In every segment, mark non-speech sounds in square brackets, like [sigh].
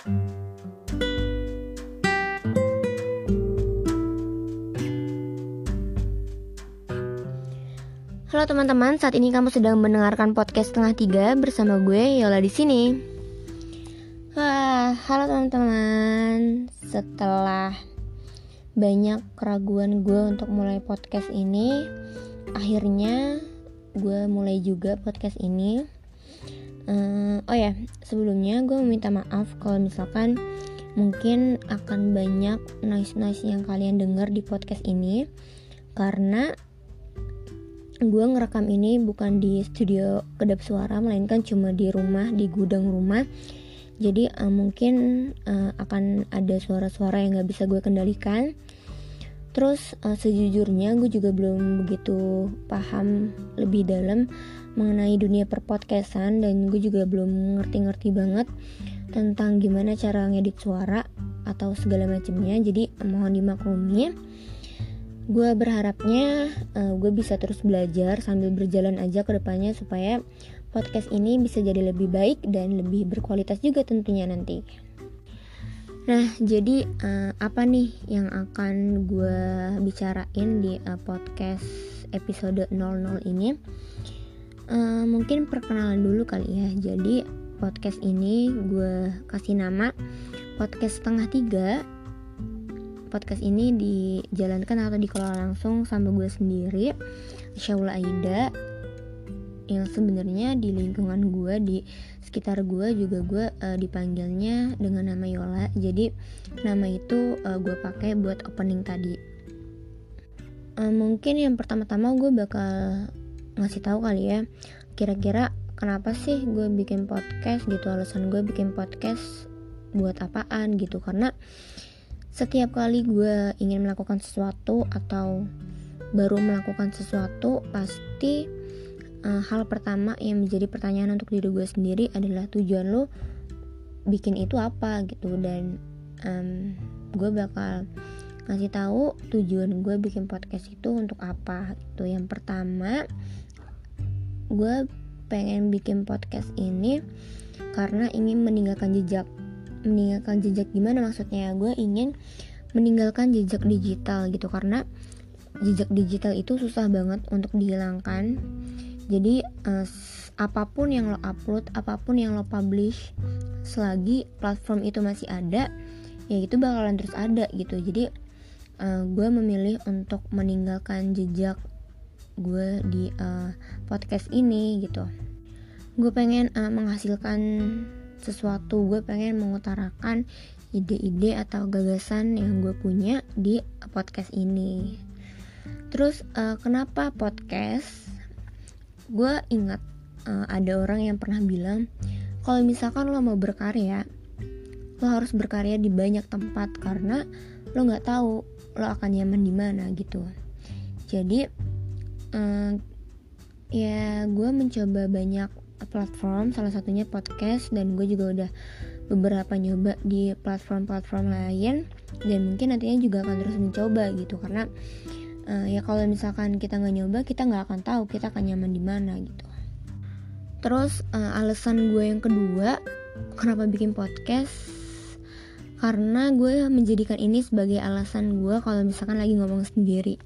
Halo teman-teman, saat ini kamu sedang mendengarkan podcast setengah tiga bersama gue Yola di sini. Wah, halo teman-teman. Setelah banyak keraguan gue untuk mulai podcast ini, akhirnya gue mulai juga podcast ini. Uh, oh ya, sebelumnya gue meminta maaf kalau misalkan mungkin akan banyak noise-noise yang kalian dengar di podcast ini. Karena gue ngerekam ini bukan di studio kedap suara melainkan cuma di rumah di gudang rumah. Jadi uh, mungkin uh, akan ada suara-suara yang gak bisa gue kendalikan terus uh, sejujurnya gue juga belum begitu paham lebih dalam mengenai dunia perpodcastan dan gue juga belum ngerti-ngerti banget tentang gimana cara ngedit suara atau segala macamnya jadi mohon dimaklumi gue berharapnya uh, gue bisa terus belajar sambil berjalan aja ke depannya supaya podcast ini bisa jadi lebih baik dan lebih berkualitas juga tentunya nanti. Nah, jadi uh, apa nih yang akan gue bicarain di uh, podcast episode 00 ini? Uh, mungkin perkenalan dulu kali ya. Jadi podcast ini gue kasih nama podcast setengah tiga podcast ini dijalankan atau dikelola langsung sama gue sendiri Syaula Aida yang sebenarnya di lingkungan gue di sekitar gue juga gue uh, dipanggilnya dengan nama Yola. Jadi nama itu uh, gue pakai buat opening tadi. Uh, mungkin yang pertama-tama gue bakal ngasih tahu kali ya kira-kira kenapa sih gue bikin podcast gitu? Alasan gue bikin podcast buat apaan gitu? Karena setiap kali gue ingin melakukan sesuatu atau baru melakukan sesuatu pasti uh, hal pertama yang menjadi pertanyaan untuk diri gue sendiri adalah tujuan lo bikin itu apa gitu. Dan um, gue bakal ngasih tahu tujuan gue bikin podcast itu untuk apa gitu. Yang pertama gue pengen bikin podcast ini karena ingin meninggalkan jejak meninggalkan jejak gimana maksudnya? Gue ingin meninggalkan jejak digital gitu karena jejak digital itu susah banget untuk dihilangkan jadi uh, apa pun yang lo upload apa pun yang lo publish selagi platform itu masih ada ya itu bakalan terus ada gitu. Jadi uh, gue memilih untuk meninggalkan jejak gue di uh, podcast ini gitu. Gue pengen uh, menghasilkan sesuatu gue pengen mengutarakan ide-ide atau gagasan yang gue punya di podcast ini. Terus uh, kenapa podcast gue ingat uh, ada orang yang pernah bilang kalau misalkan lo mau berkarya lo harus berkarya di banyak tempat karena lo nggak tahu lo akan nyaman di mana gitu. Jadi uh, ya gue mencoba banyak platform salah satunya podcast dan gue juga udah beberapa nyoba di platform-platform lain dan mungkin nantinya juga akan terus mencoba gitu. Karena ya kalau misalkan kita nggak nyoba kita nggak akan tahu kita akan nyaman di mana gitu. Terus uh, alasan gue yang kedua kenapa bikin podcast? Karena gue menjadikan ini sebagai alasan gue kalau misalkan lagi ngomong sendiri.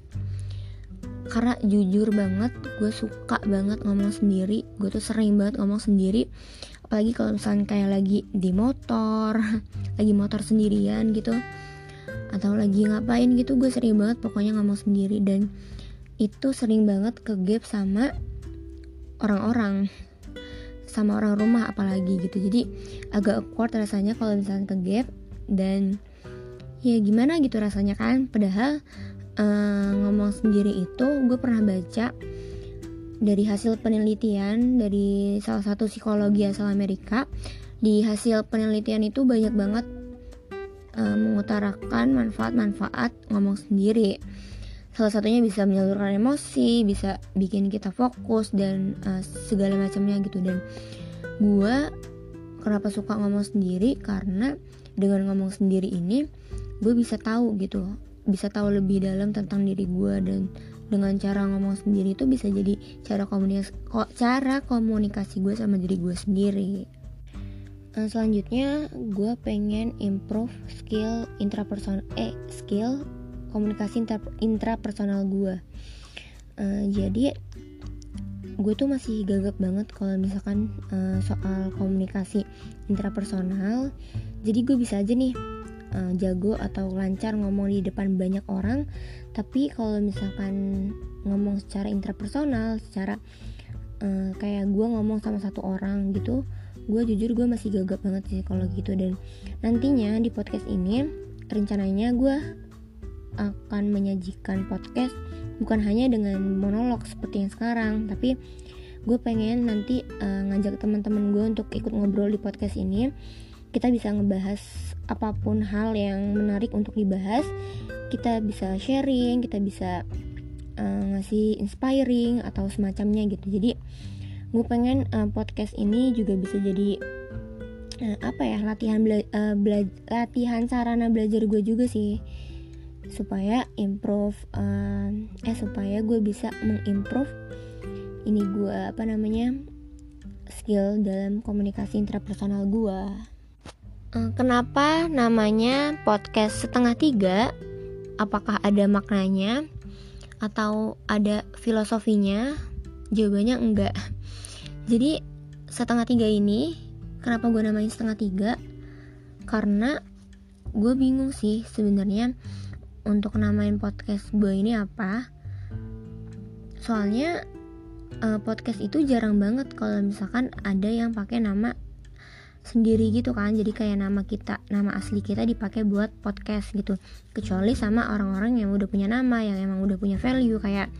Karena jujur banget gue suka banget ngomong sendiri. Gue tuh sering banget ngomong sendiri. Apalagi kalau misalnya kayak lagi di motor [laughs] lagi motor sendirian gitu atau lagi ngapain gitu gue sering banget pokoknya ngomong sendiri. Dan itu sering banget ke gap sama orang-orang sama orang rumah apalagi gitu. Jadi agak awkward rasanya kalau misalnya ke gap dan ya gimana gitu rasanya kan. Padahal uh, ngomong sendiri itu gue pernah baca dari hasil penelitian dari salah satu psikologi asal Amerika. Di hasil penelitian itu banyak banget uh, mengutarakan manfaat-manfaat ngomong sendiri. Salah satunya bisa menyalurkan emosi bisa bikin kita fokus dan uh, segala macamnya gitu. Dan gue kenapa suka ngomong sendiri? Karena dengan ngomong sendiri ini gue bisa tahu gitu bisa tahu lebih dalam tentang diri gue dan dengan cara ngomong sendiri itu bisa jadi cara komunikasi cara komunikasi gue sama diri gue sendiri selanjutnya gue pengen improve skill intrapersonal eh skill komunikasi intra intrapersonal gue uh, jadi gue tuh masih gagap banget kalau misalkan uh, soal komunikasi intrapersonal. Jadi gue bisa aja nih uh, jago atau lancar ngomong di depan banyak orang. Tapi kalau misalkan ngomong secara intrapersonal secara uh, kayak gue ngomong sama satu orang gitu gue jujur gue masih gagap banget sih kalau gitu. Dan nantinya di podcast ini rencananya gue akan menyajikan podcast bukan hanya dengan monolog seperti yang sekarang tapi gue pengen nanti uh, ngajak teman-teman gue untuk ikut ngobrol di podcast ini. Kita bisa ngebahas apa pun hal yang menarik untuk dibahas. Kita bisa sharing kita bisa uh, ngasih inspiring atau semacamnya gitu. Jadi gue pengen uh, podcast ini juga bisa jadi uh, apa ya latihan bela uh, bela latihan sarana belajar gue juga sih. Supaya improve uh, eh supaya gue bisa mengimprove ini gue apa namanya skill dalam komunikasi intrapersonal gue kenapa namanya podcast setengah tiga? Apakah ada maknanya? Atau ada filosofinya? Jawabannya enggak jadi setengah tiga ini kenapa gue namain setengah tiga? Karena gue bingung sih sebenarnya untuk namain podcast gue ini apa. Soalnya uh, podcast itu jarang banget kalau misalkan ada yang pakai nama sendiri gitu kan. Jadi kayak nama kita nama asli kita dipakai buat podcast gitu. Kecuali sama orang-orang yang udah punya nama yang emang udah punya value kayak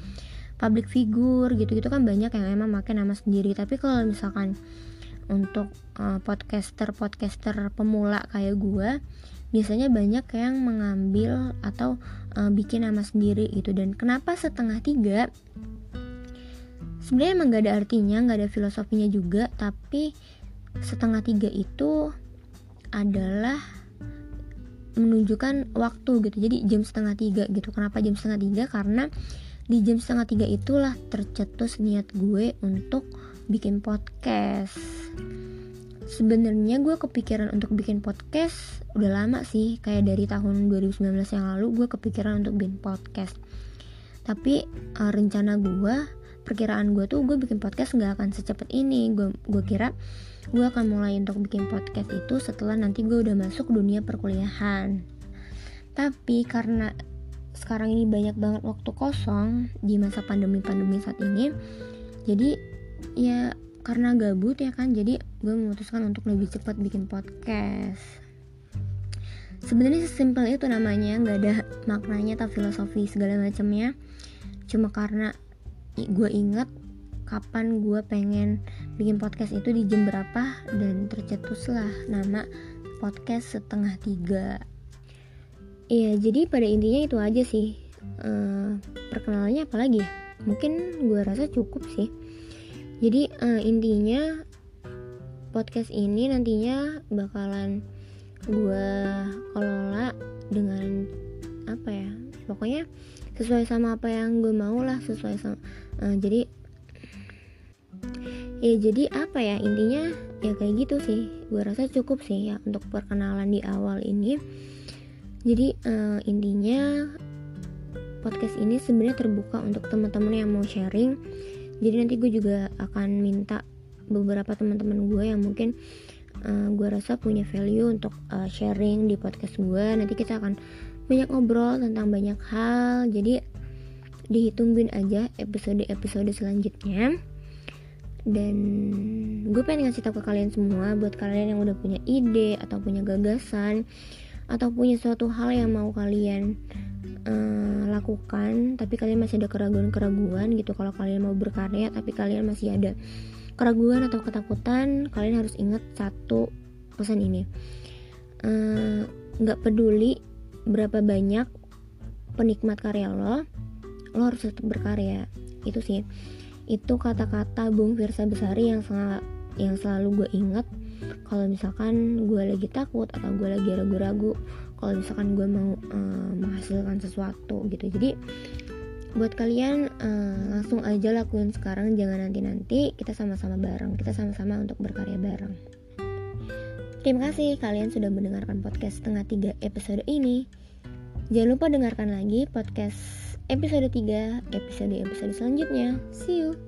public figure gitu-gitu kan banyak yang emang pakai nama sendiri. Tapi kalau misalkan untuk uh, podcaster podcaster pemula kayak gue biasanya banyak yang mengambil atau uh, bikin nama sendiri gitu. Dan kenapa setengah tiga? Sebenarnya emang gak ada artinya gak ada filosofinya juga. Tapi setengah tiga itu adalah menunjukkan waktu gitu. Jadi jam setengah tiga gitu. Kenapa jam setengah tiga? Karena di jam setengah tiga itulah tercetus niat gue untuk bikin podcast. Sebenarnya gue kepikiran untuk bikin podcast udah lama sih kayak dari tahun 2019 yang lalu gue kepikiran untuk bikin podcast. Tapi uh, rencana gue perkiraan gue tuh gue bikin podcast nggak akan secepat ini. Gue gue kira gue akan mulai untuk bikin podcast itu setelah nanti gue udah masuk dunia perkuliahan. Tapi karena sekarang ini banyak banget waktu kosong di masa pandemi-pandemi saat ini. Jadi ya karena gabut ya kan jadi gue memutuskan untuk lebih cepat bikin podcast. Sebenarnya sesimpel itu namanya nggak ada maknanya atau filosofi segala macamnya. Cuma karena gue inget kapan gue pengen bikin podcast itu di jam berapa dan tercetuslah nama podcast setengah tiga Iya jadi pada intinya itu aja sih. Uh, perkenalannya apalagi ya? Mungkin gue rasa cukup sih. Jadi uh, intinya podcast ini nantinya bakalan gue kelola dengan apa ya? Pokoknya sesuai sama apa yang gue mau lah sesuai sama uh, jadi ya jadi apa ya? Intinya ya kayak gitu sih. Gue rasa cukup sih ya untuk perkenalan di awal ini jadi uh, intinya podcast ini sebenarnya terbuka untuk teman-teman yang mau sharing. Jadi nanti gue juga akan minta beberapa teman-teman gue yang mungkin uh, gue rasa punya value untuk uh, sharing di podcast gue nanti kita akan banyak ngobrol tentang banyak hal. Jadi dihitungin aja episode-episode selanjutnya. Dan gue pengen ngasih tahu ke kalian semua buat kalian yang udah punya ide atau punya gagasan atau punya suatu hal yang mau kalian uh, lakukan tapi kalian masih ada keraguan-keraguan gitu. Kalau kalian mau berkarya tapi kalian masih ada keraguan atau ketakutan kalian harus ingat satu pesan ini. Eh, nggak uh, peduli berapa banyak penikmat karya lo lo harus tetap berkarya. Itu sih. Itu kata-kata Bung Firsa Besari yang sangat yang selalu gue ingat kalau misalkan gue lagi takut atau gue lagi ragu-ragu kalau misalkan gue mau uh, menghasilkan sesuatu gitu jadi buat kalian uh, langsung aja lakuin sekarang jangan nanti-nanti kita sama-sama bareng kita sama-sama untuk berkarya bareng Terima kasih kalian sudah mendengarkan podcast setengah tiga episode ini. Jangan lupa dengarkan lagi podcast episode 3 episode-episode selanjutnya. See you.